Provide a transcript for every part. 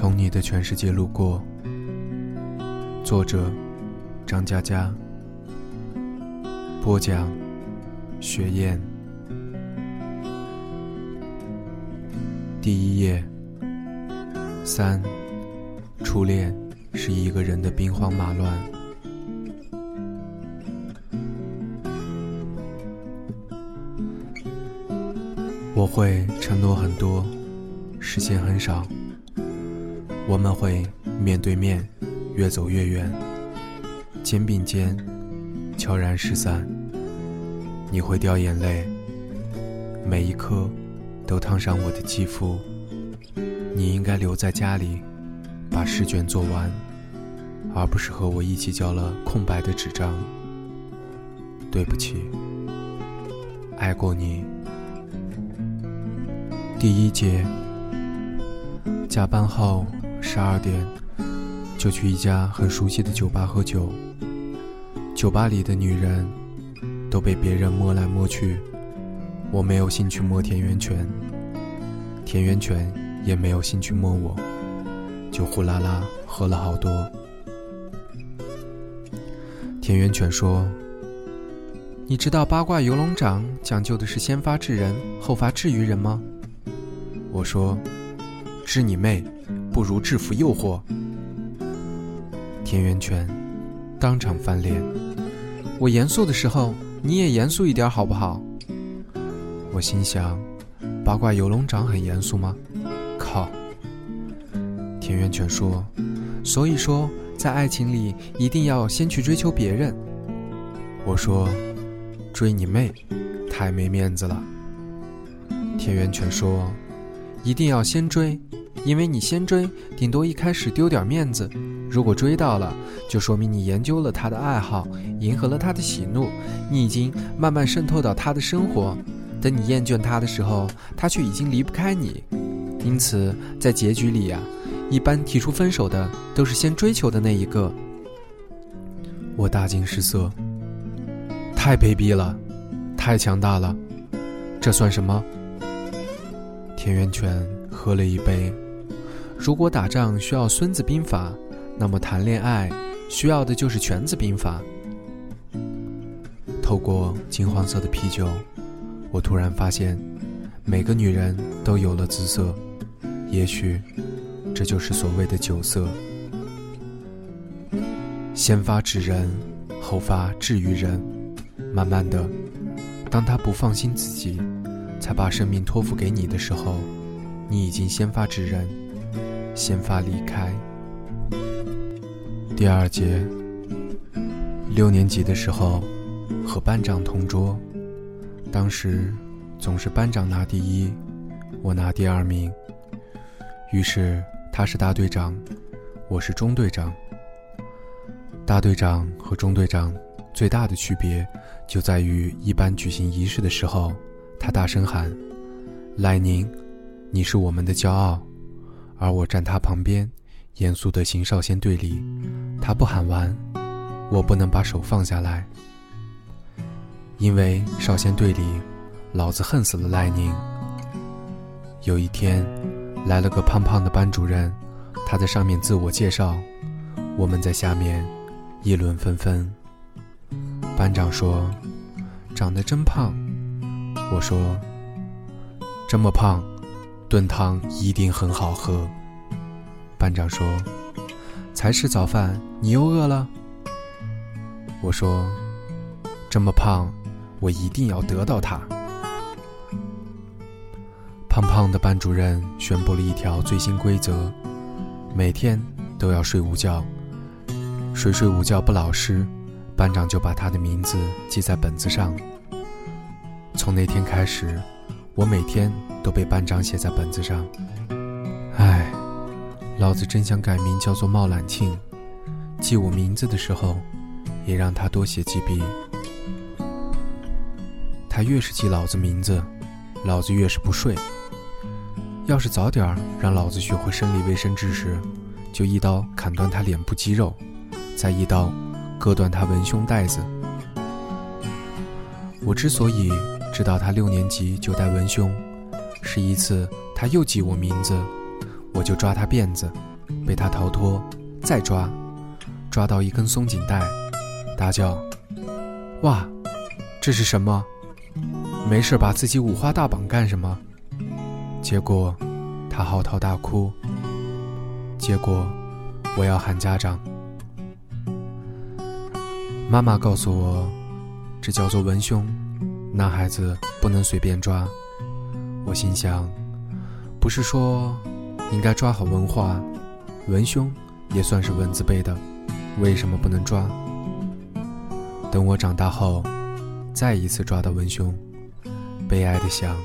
从你的全世界路过。作者：张嘉佳。播讲：雪雁。第一页。三，初恋是一个人的兵荒马乱。我会承诺很多，实现很少。我们会面对面，越走越远，肩并肩，悄然失散。你会掉眼泪，每一颗都烫伤我的肌肤。你应该留在家里，把试卷做完，而不是和我一起交了空白的纸张。对不起，爱过你。第一节，加班后。十二点，就去一家很熟悉的酒吧喝酒。酒吧里的女人，都被别人摸来摸去。我没有兴趣摸田园犬，田园犬也没有兴趣摸我，就呼啦啦喝了好多。田园犬说：“你知道八卦游龙掌讲究的是先发制人，后发制于人吗？”我说：“制你妹！”不如制服诱惑。田园犬当场翻脸。我严肃的时候，你也严肃一点好不好？我心想，八卦游龙掌很严肃吗？靠！田园犬说，所以说在爱情里一定要先去追求别人。我说，追你妹，太没面子了。田园犬说，一定要先追。因为你先追，顶多一开始丢点面子；如果追到了，就说明你研究了他的爱好，迎合了他的喜怒，你已经慢慢渗透到他的生活。等你厌倦他的时候，他却已经离不开你。因此，在结局里呀，一般提出分手的都是先追求的那一个。我大惊失色，太卑鄙了，太强大了，这算什么？田园犬喝了一杯。如果打仗需要孙子兵法，那么谈恋爱需要的就是全子兵法。透过金黄色的啤酒，我突然发现，每个女人都有了姿色，也许这就是所谓的酒色。先发制人，后发制于人。慢慢的，当他不放心自己，才把生命托付给你的时候，你已经先发制人。先发离开。第二节，六年级的时候，和班长同桌，当时总是班长拿第一，我拿第二名。于是他是大队长，我是中队长。大队长和中队长最大的区别就在于，一般举行仪式的时候，他大声喊：“赖宁，你是我们的骄傲。”而我站他旁边，严肃地行少先队礼。他不喊完，我不能把手放下来，因为少先队里，老子恨死了赖宁。有一天，来了个胖胖的班主任，他在上面自我介绍，我们在下面议论纷纷。班长说：“长得真胖。”我说：“这么胖。”炖汤一定很好喝。班长说：“才吃早饭，你又饿了。”我说：“这么胖，我一定要得到它。”胖胖的班主任宣布了一条最新规则：每天都要睡午觉。谁睡午觉不老实，班长就把他的名字记在本子上。从那天开始。我每天都被班长写在本子上。唉，老子真想改名叫做冒揽庆，记我名字的时候，也让他多写几笔。他越是记老子名字，老子越是不睡。要是早点让老子学会生理卫生知识，就一刀砍断他脸部肌肉，再一刀割断他文胸带子。我之所以……知道他六年级就带文胸，是一次他又记我名字，我就抓他辫子，被他逃脱，再抓，抓到一根松紧带，大叫：“哇，这是什么？没事把自己五花大绑干什么？”结果他嚎啕大哭。结果我要喊家长。妈妈告诉我，这叫做文胸，男孩子不能随便抓。我心想，不是说应该抓好文化，文胸也算是文字辈的，为什么不能抓？等我长大后，再一次抓到文胸，悲哀的想，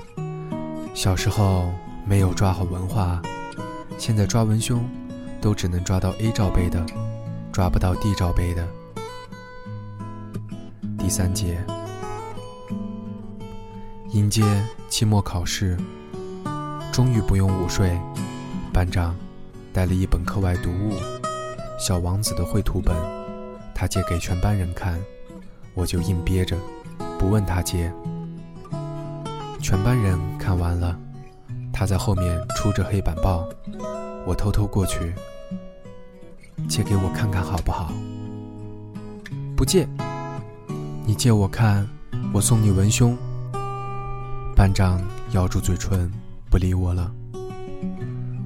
小时候没有抓好文化，现在抓文胸，都只能抓到 A 罩杯的，抓不到 D 罩杯的。第三节，迎接期末考试，终于不用午睡。班长带了一本课外读物《小王子》的绘图本，他借给全班人看，我就硬憋着，不问他借。全班人看完了，他在后面出着黑板报，我偷偷过去，借给我看看好不好？不借。你借我看，我送你文胸。班长咬住嘴唇，不理我了。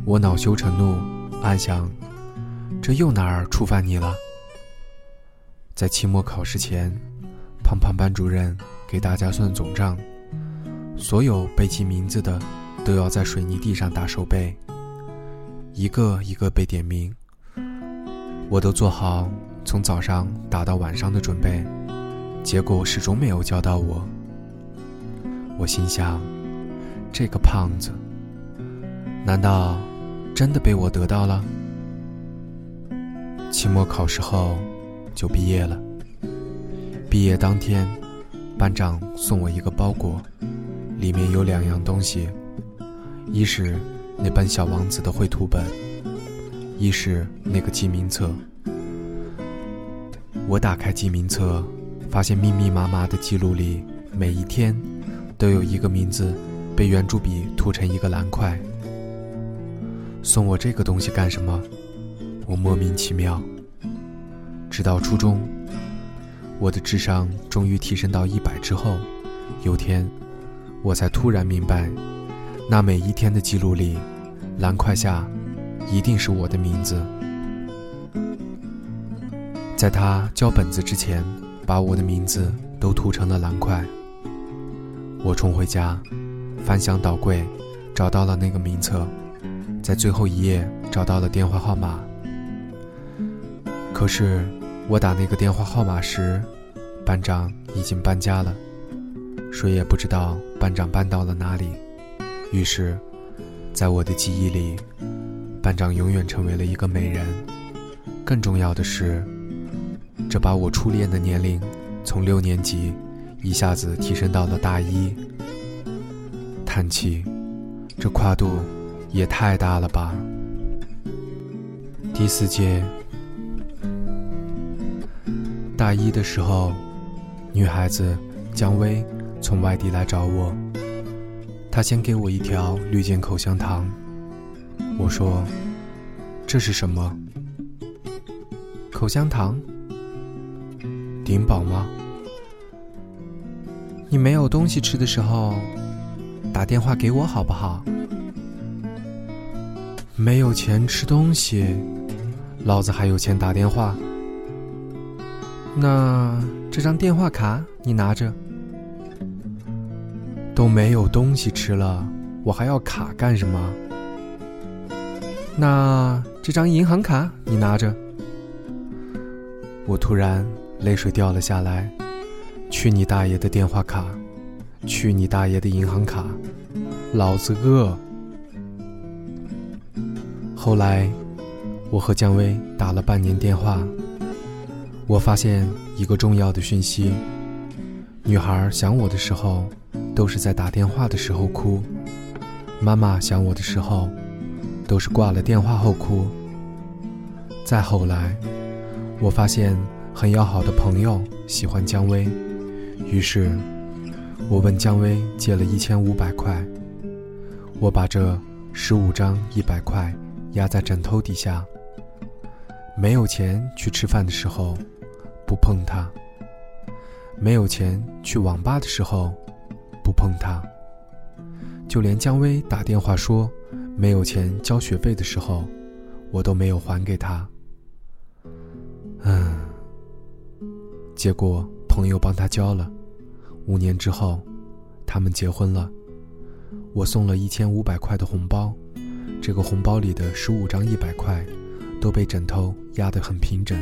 我恼羞成怒，暗想：这又哪儿触犯你了？在期末考试前，胖胖班主任给大家算总账，所有背记名字的都要在水泥地上打手背，一个一个被点名。我都做好从早上打到晚上的准备。结果始终没有叫到我。我心想，这个胖子，难道真的被我得到了？期末考试后就毕业了。毕业当天，班长送我一个包裹，里面有两样东西，一是那本《小王子》的绘图本，一是那个记名册。我打开记名册。发现密密麻麻的记录里，每一天都有一个名字被圆珠笔涂成一个蓝块。送我这个东西干什么？我莫名其妙。直到初中，我的智商终于提升到一百之后，有天我才突然明白，那每一天的记录里，蓝块下一定是我的名字。在他交本子之前。把我的名字都涂成了蓝块。我冲回家，翻箱倒柜，找到了那个名册，在最后一页找到了电话号码。可是我打那个电话号码时，班长已经搬家了，谁也不知道班长搬到了哪里。于是，在我的记忆里，班长永远成为了一个美人。更重要的是。这把我初恋的年龄从六年级一下子提升到了大一，叹气，这跨度也太大了吧。第四届大一的时候，女孩子姜薇从外地来找我，她先给我一条绿箭口香糖，我说：“这是什么？口香糖？”顶饱吗？你没有东西吃的时候，打电话给我好不好？没有钱吃东西，老子还有钱打电话。那这张电话卡你拿着。都没有东西吃了，我还要卡干什么？那这张银行卡你拿着。我突然。泪水掉了下来，去你大爷的电话卡，去你大爷的银行卡，老子饿。后来，我和姜薇打了半年电话，我发现一个重要的讯息：女孩想我的时候，都是在打电话的时候哭；妈妈想我的时候，都是挂了电话后哭。再后来，我发现。很要好的朋友喜欢姜薇，于是我问姜薇借了一千五百块。我把这十五张一百块压在枕头底下。没有钱去吃饭的时候，不碰它；没有钱去网吧的时候，不碰它。就连姜薇打电话说没有钱交学费的时候，我都没有还给他。嗯，结果朋友帮他交了，五年之后，他们结婚了。我送了一千五百块的红包，这个红包里的十五张一百块。都被枕头压得很平整，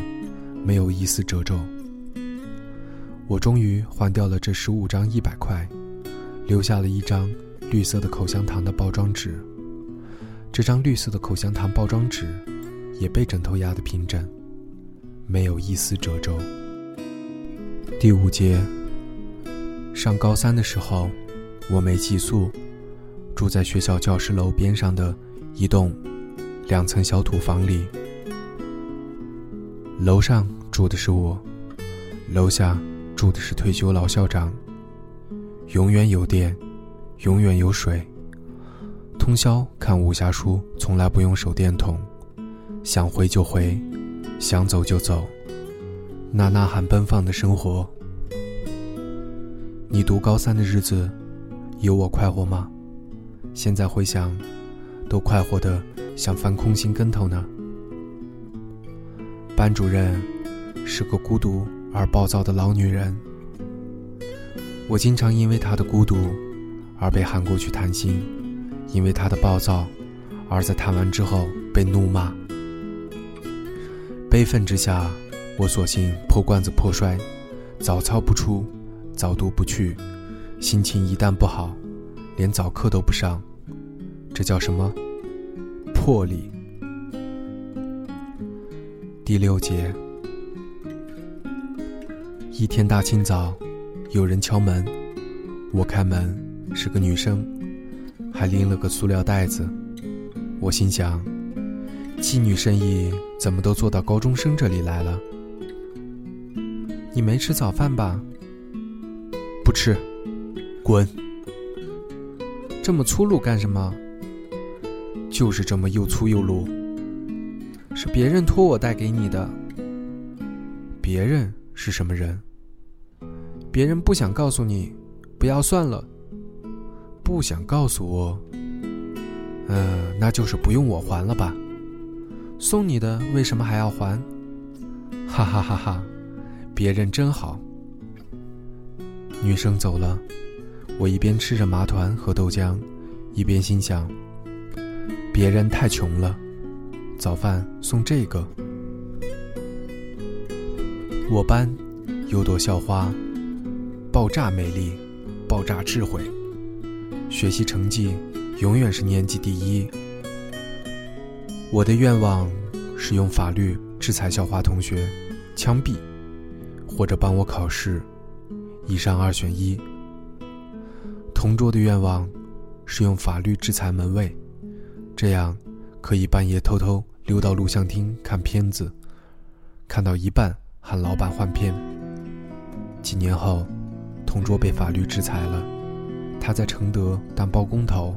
没有一丝褶皱。我终于还掉了这十五张一百块，留下了一张绿色的口香糖的包装纸。这张绿色的口香糖包装纸也被枕头压得平整，没有一丝褶皱。第五节，上高三的时候，我没寄宿，住在学校教师楼边上的一栋两层小土房里。楼上住的是我，楼下住的是退休老校长。永远有电，永远有水，通宵看武侠书，从来不用手电筒，想回就回，想走就走，那呐喊奔放的生活。你读高三的日子，有我快活吗？现在回想，都快活的想翻空心跟头呢。班主任是个孤独而暴躁的老女人，我经常因为她的孤独而被喊过去谈心，因为她的暴躁而在谈完之后被怒骂。悲愤之下，我索性破罐子破摔，早操不出，早读不去，心情一旦不好，连早课都不上。这叫什么？魄力。第六节，一天大清早，有人敲门，我开门，是个女生，还拎了个塑料袋子。我心想，妓女生意怎么都做到高中生这里来了？你没吃早饭吧？不吃，滚！这么粗鲁干什么？就是这么又粗又鲁。是别人托我带给你的。别人是什么人？别人不想告诉你，不要算了。不想告诉我，嗯，那就是不用我还了吧？送你的为什么还要还？哈哈哈哈！别人真好。女生走了，我一边吃着麻团和豆浆，一边心想：别人太穷了。早饭送这个。我班有朵校花，爆炸美丽，爆炸智慧，学习成绩永远是年级第一。我的愿望是用法律制裁校花同学，枪毙，或者帮我考试，以上二选一。同桌的愿望是用法律制裁门卫，这样。可以半夜偷偷溜到录像厅看片子，看到一半喊老板换片。几年后，同桌被法律制裁了，他在承德当包工头，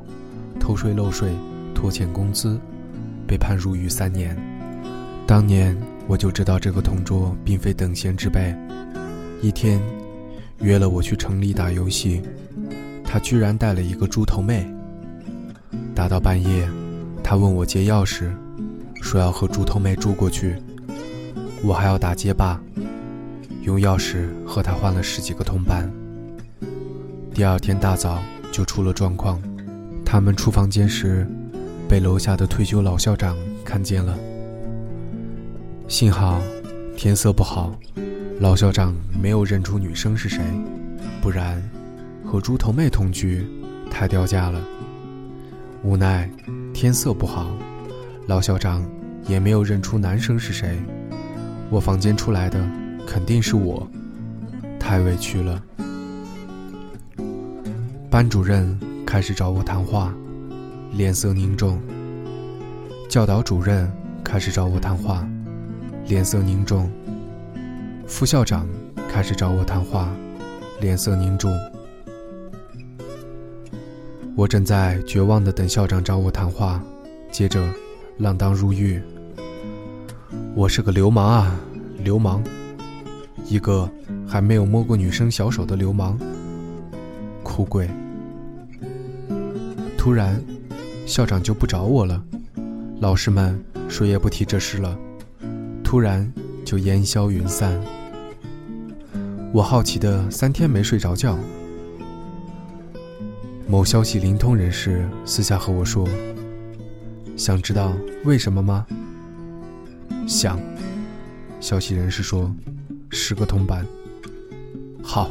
偷税漏税，拖欠工资，被判入狱三年。当年我就知道这个同桌并非等闲之辈，一天约了我去城里打游戏，他居然带了一个猪头妹，打到半夜。他问我借钥匙，说要和猪头妹住过去，我还要打街霸，用钥匙和他换了十几个铜板。第二天大早就出了状况，他们出房间时，被楼下的退休老校长看见了。幸好天色不好，老校长没有认出女生是谁，不然和猪头妹同居太掉价了。无奈。天色不好，老校长也没有认出男生是谁。我房间出来的肯定是我，太委屈了。班主任开始找我谈话，脸色凝重。教导主任开始找我谈话，脸色凝重。副校长开始找我谈话，脸色凝重。我正在绝望地等校长找我谈话，接着，锒铛入狱。我是个流氓啊，流氓，一个还没有摸过女生小手的流氓。哭鬼。突然，校长就不找我了，老师们谁也不提这事了，突然就烟消云散。我好奇的三天没睡着觉。某消息灵通人士私下和我说：“想知道为什么吗？”想。消息人士说：“十个铜板。”好。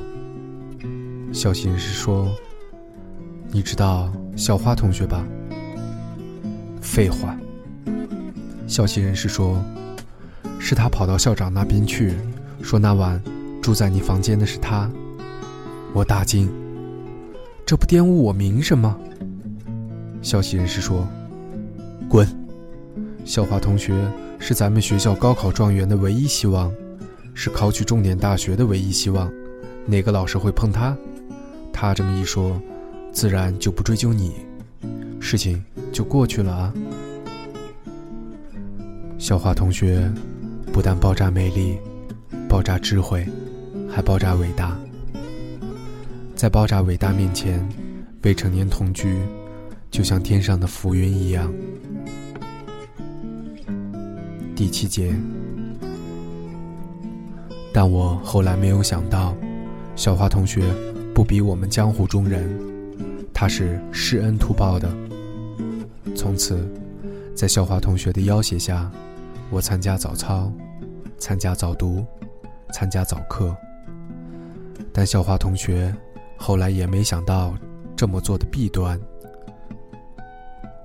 消息人士说：“你知道小花同学吧？”废话。消息人士说：“是他跑到校长那边去，说那晚住在你房间的是他。”我大惊。这不玷污我名声吗？消息人士说：“滚！校花同学是咱们学校高考状元的唯一希望，是考取重点大学的唯一希望。哪个老师会碰他？他这么一说，自然就不追究你，事情就过去了啊。”校花同学不但爆炸魅力，爆炸智慧，还爆炸伟大。在爆炸伟大面前，未成年同居，就像天上的浮云一样。第七节，但我后来没有想到，小花同学不比我们江湖中人，他是施恩图报的。从此，在校花同学的要挟下，我参加早操，参加早读，参加早课，但校花同学。后来也没想到这么做的弊端。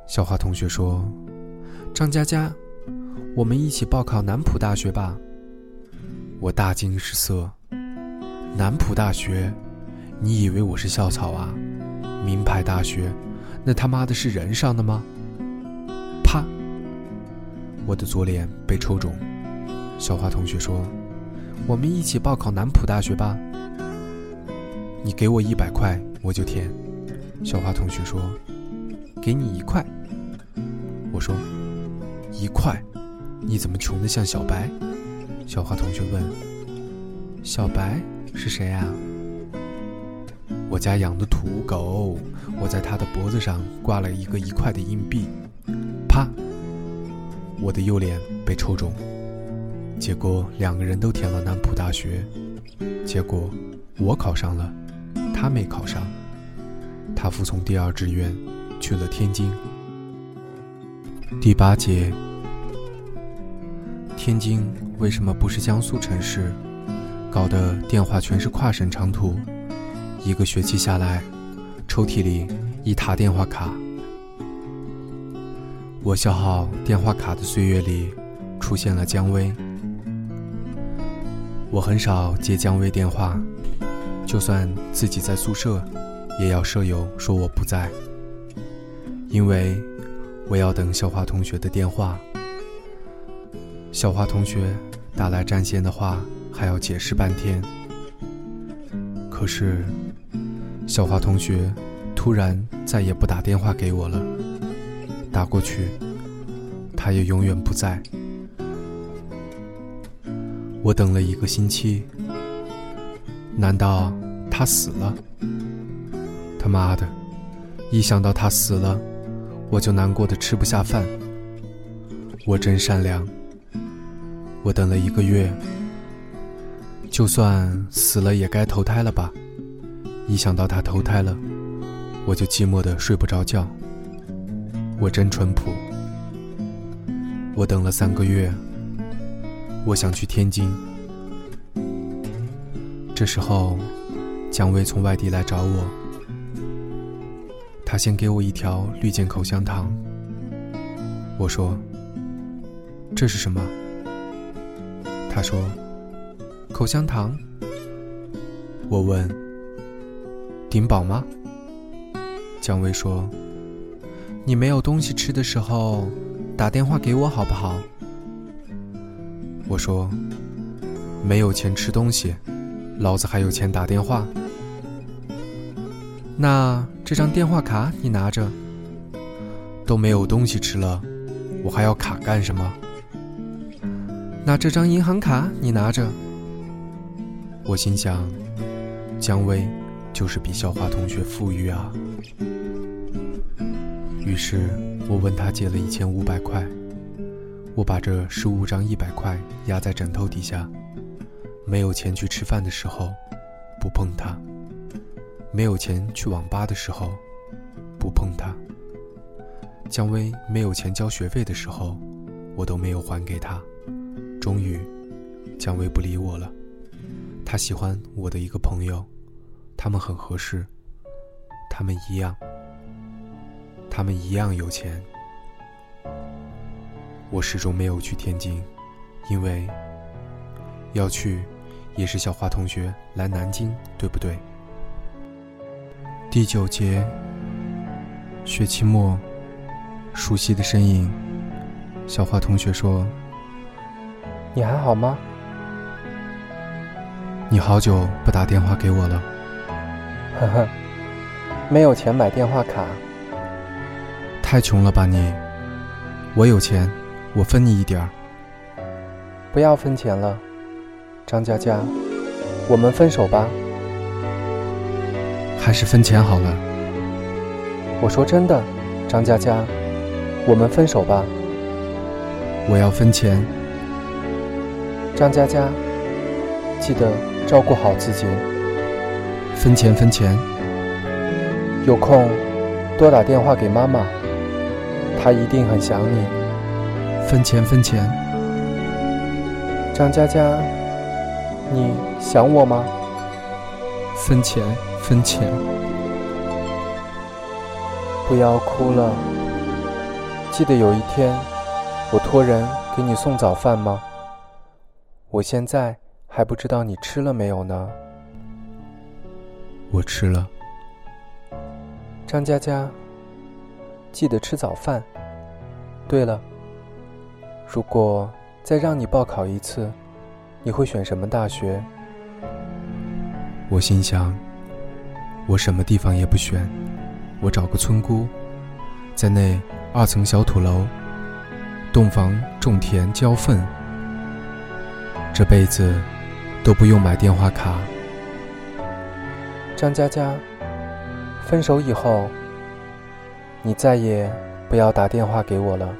校花同学说：“张佳佳，我们一起报考南浦大学吧。”我大惊失色。南浦大学？你以为我是校草啊？名牌大学，那他妈的是人上的吗？啪！我的左脸被抽肿。小花同学说：“我们一起报考南浦大学吧。”你给我一百块，我就填。小花同学说：“给你一块。”我说：“一块？你怎么穷得像小白？”小花同学问：“小白是谁啊？”我家养的土狗，我在他的脖子上挂了一个一块的硬币。啪！我的右脸被抽中。结果两个人都填了南浦大学，结果我考上了。他没考上，他服从第二志愿，去了天津。第八节，天津为什么不是江苏城市？搞得电话全是跨省长途，一个学期下来，抽屉里一沓电话卡。我消耗电话卡的岁月里，出现了姜薇。我很少接姜薇电话。就算自己在宿舍，也要舍友说我不在，因为我要等校花同学的电话。校花同学打来占线的话，还要解释半天。可是，校花同学突然再也不打电话给我了，打过去，他也永远不在。我等了一个星期。难道他死了？他妈的！一想到他死了，我就难过的吃不下饭。我真善良。我等了一个月，就算死了也该投胎了吧？一想到他投胎了，我就寂寞的睡不着觉。我真淳朴。我等了三个月，我想去天津。这时候，姜薇从外地来找我。他先给我一条绿箭口香糖。我说：“这是什么？”他说：“口香糖。”我问：“顶饱吗？”姜薇说：“你没有东西吃的时候，打电话给我好不好？”我说：“没有钱吃东西。”老子还有钱打电话，那这张电话卡你拿着。都没有东西吃了，我还要卡干什么？那这张银行卡你拿着。我心想，姜薇就是比校花同学富裕啊。于是我问他借了一千五百块，我把这十五张一百块压在枕头底下，没有钱去吃饭的时候，不碰它；没有钱去网吧的时候，不碰它。姜薇没有钱交学费的时候，我都没有还给她。终于，姜薇不理我了。她喜欢我的一个朋友，他们很合适，他们一样，他们一样有钱。我始终没有去天津，因为要去也是小花同学来南京，对不对？第九节，学期末。熟悉的身影，小花同学说：“你还好吗？你好久不打电话给我了。”呵呵，没有钱买电话卡。太穷了吧你？我有钱，我分你一点儿。不要分钱了，张佳佳，我们分手吧。还是分钱好了。我说真的，张佳佳。我们分手吧。我要分钱。张佳佳，记得照顾好自己。分钱分钱。有空多打电话给妈妈，她一定很想你。分钱分钱。张佳佳，你想我吗？分钱分钱。不要哭了。记得有一天，我托人给你送早饭吗？我现在还不知道你吃了没有呢。我吃了。张佳佳，记得吃早饭。对了，如果再让你报考一次，你会选什么大学？我心想，我什么地方也不选，我找个村姑，在那。二层小土楼，洞房种田浇粪，这辈子都不用买电话卡。张佳佳，分手以后，你再也不要打电话给我了。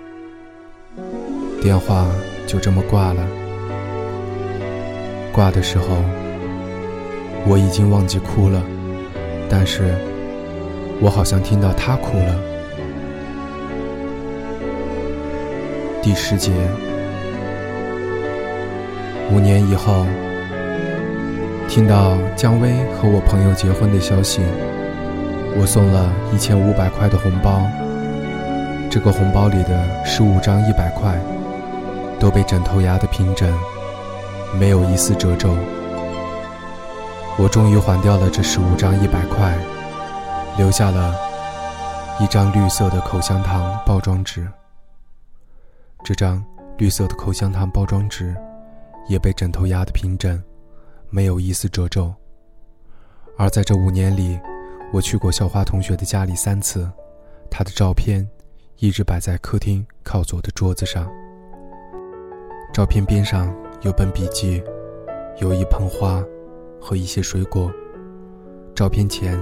电话就这么挂了。挂的时候，我已经忘记哭了，但是我好像听到他哭了。第十节，五年以后，听到姜薇和我朋友结婚的消息，我送了一千五百块的红包。这个红包里的十五张一百块，都被枕头压得平整，没有一丝褶皱。我终于还掉了这十五张一百块，留下了一张绿色的口香糖包装纸。这张绿色的口香糖包装纸也被枕头压得平整，没有一丝褶皱。而在这五年里，我去过校花同学的家里三次，她的照片一直摆在客厅靠左的桌子上。照片边上有本笔记，有一盆花和一些水果。照片前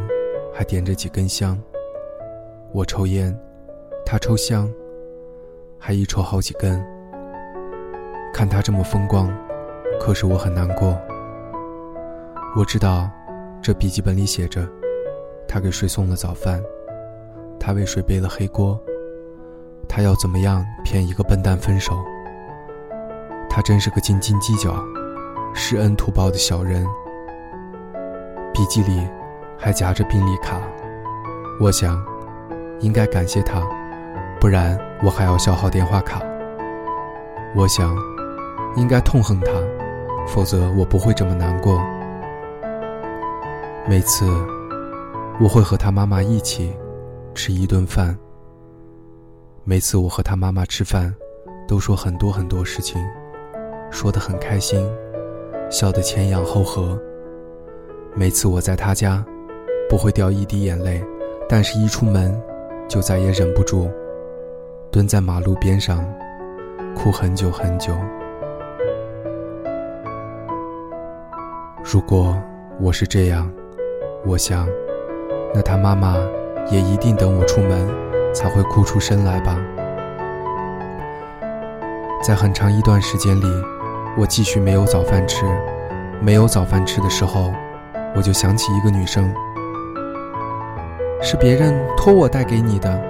还点着几根香。我抽烟，他抽香。还一抽好几根。看他这么风光，可是我很难过。我知道，这笔记本里写着，他给谁送了早饭，他为谁背了黑锅，他要怎么样骗一个笨蛋分手。他真是个斤斤计较、施恩图报的小人。笔记里还夹着病历卡，我想，应该感谢他。不然我还要消耗电话卡。我想，应该痛恨他，否则我不会这么难过。每次，我会和他妈妈一起吃一顿饭。每次我和他妈妈吃饭，都说很多很多事情，说得很开心，笑得前仰后合。每次我在他家，不会掉一滴眼泪，但是一出门，就再也忍不住。蹲在马路边上，哭很久很久。如果我是这样，我想，那他妈妈也一定等我出门才会哭出声来吧。在很长一段时间里，我继续没有早饭吃。没有早饭吃的时候，我就想起一个女生，是别人托我带给你的。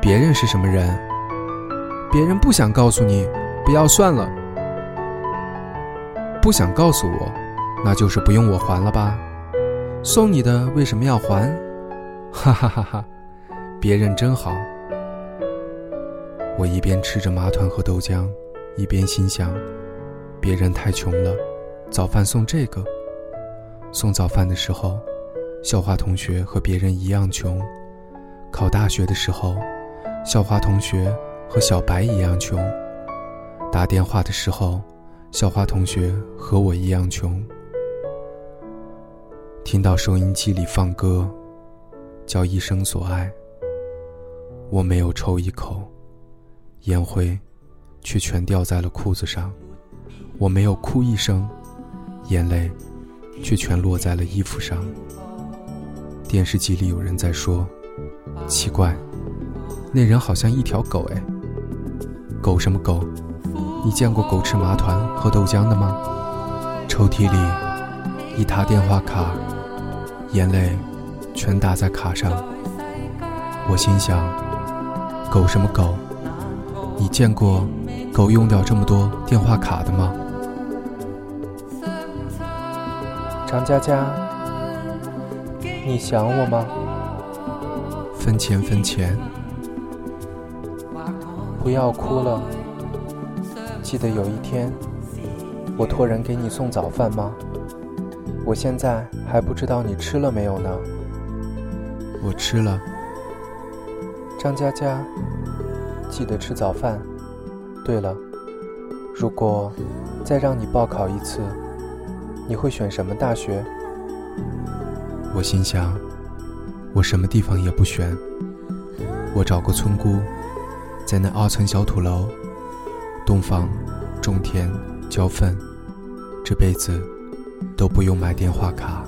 别人是什么人？别人不想告诉你，不要算了。不想告诉我，那就是不用我还了吧？送你的为什么要还？哈哈哈哈！别人真好。我一边吃着麻团和豆浆，一边心想。别人太穷了，早饭送这个。送早饭的时候，校花同学和别人一样穷；考大学的时候，校花同学和小白一样穷；打电话的时候，校花同学和我一样穷。听到收音机里放歌，叫一生所爱，我没有抽一口，烟灰却全掉在了裤子上。我没有哭一声，眼泪却全落在了衣服上。电视机里有人在说：“奇怪，那人好像一条狗哎。”狗什么狗？你见过狗吃麻团喝豆浆的吗？抽屉里一沓电话卡，眼泪全打在卡上。我心想：狗什么狗？你见过狗用掉这么多电话卡的吗？张佳佳，你想我吗？分钱分钱，不要哭了。记得有一天，我托人给你送早饭吗？我现在还不知道你吃了没有呢。我吃了。张佳佳，记得吃早饭。对了，如果再让你报考一次。你会选什么大学？我心想，我什么地方也不选。我找个村姑，在那二层小土楼，洞房、种田、浇粪，这辈子都不用买电话卡。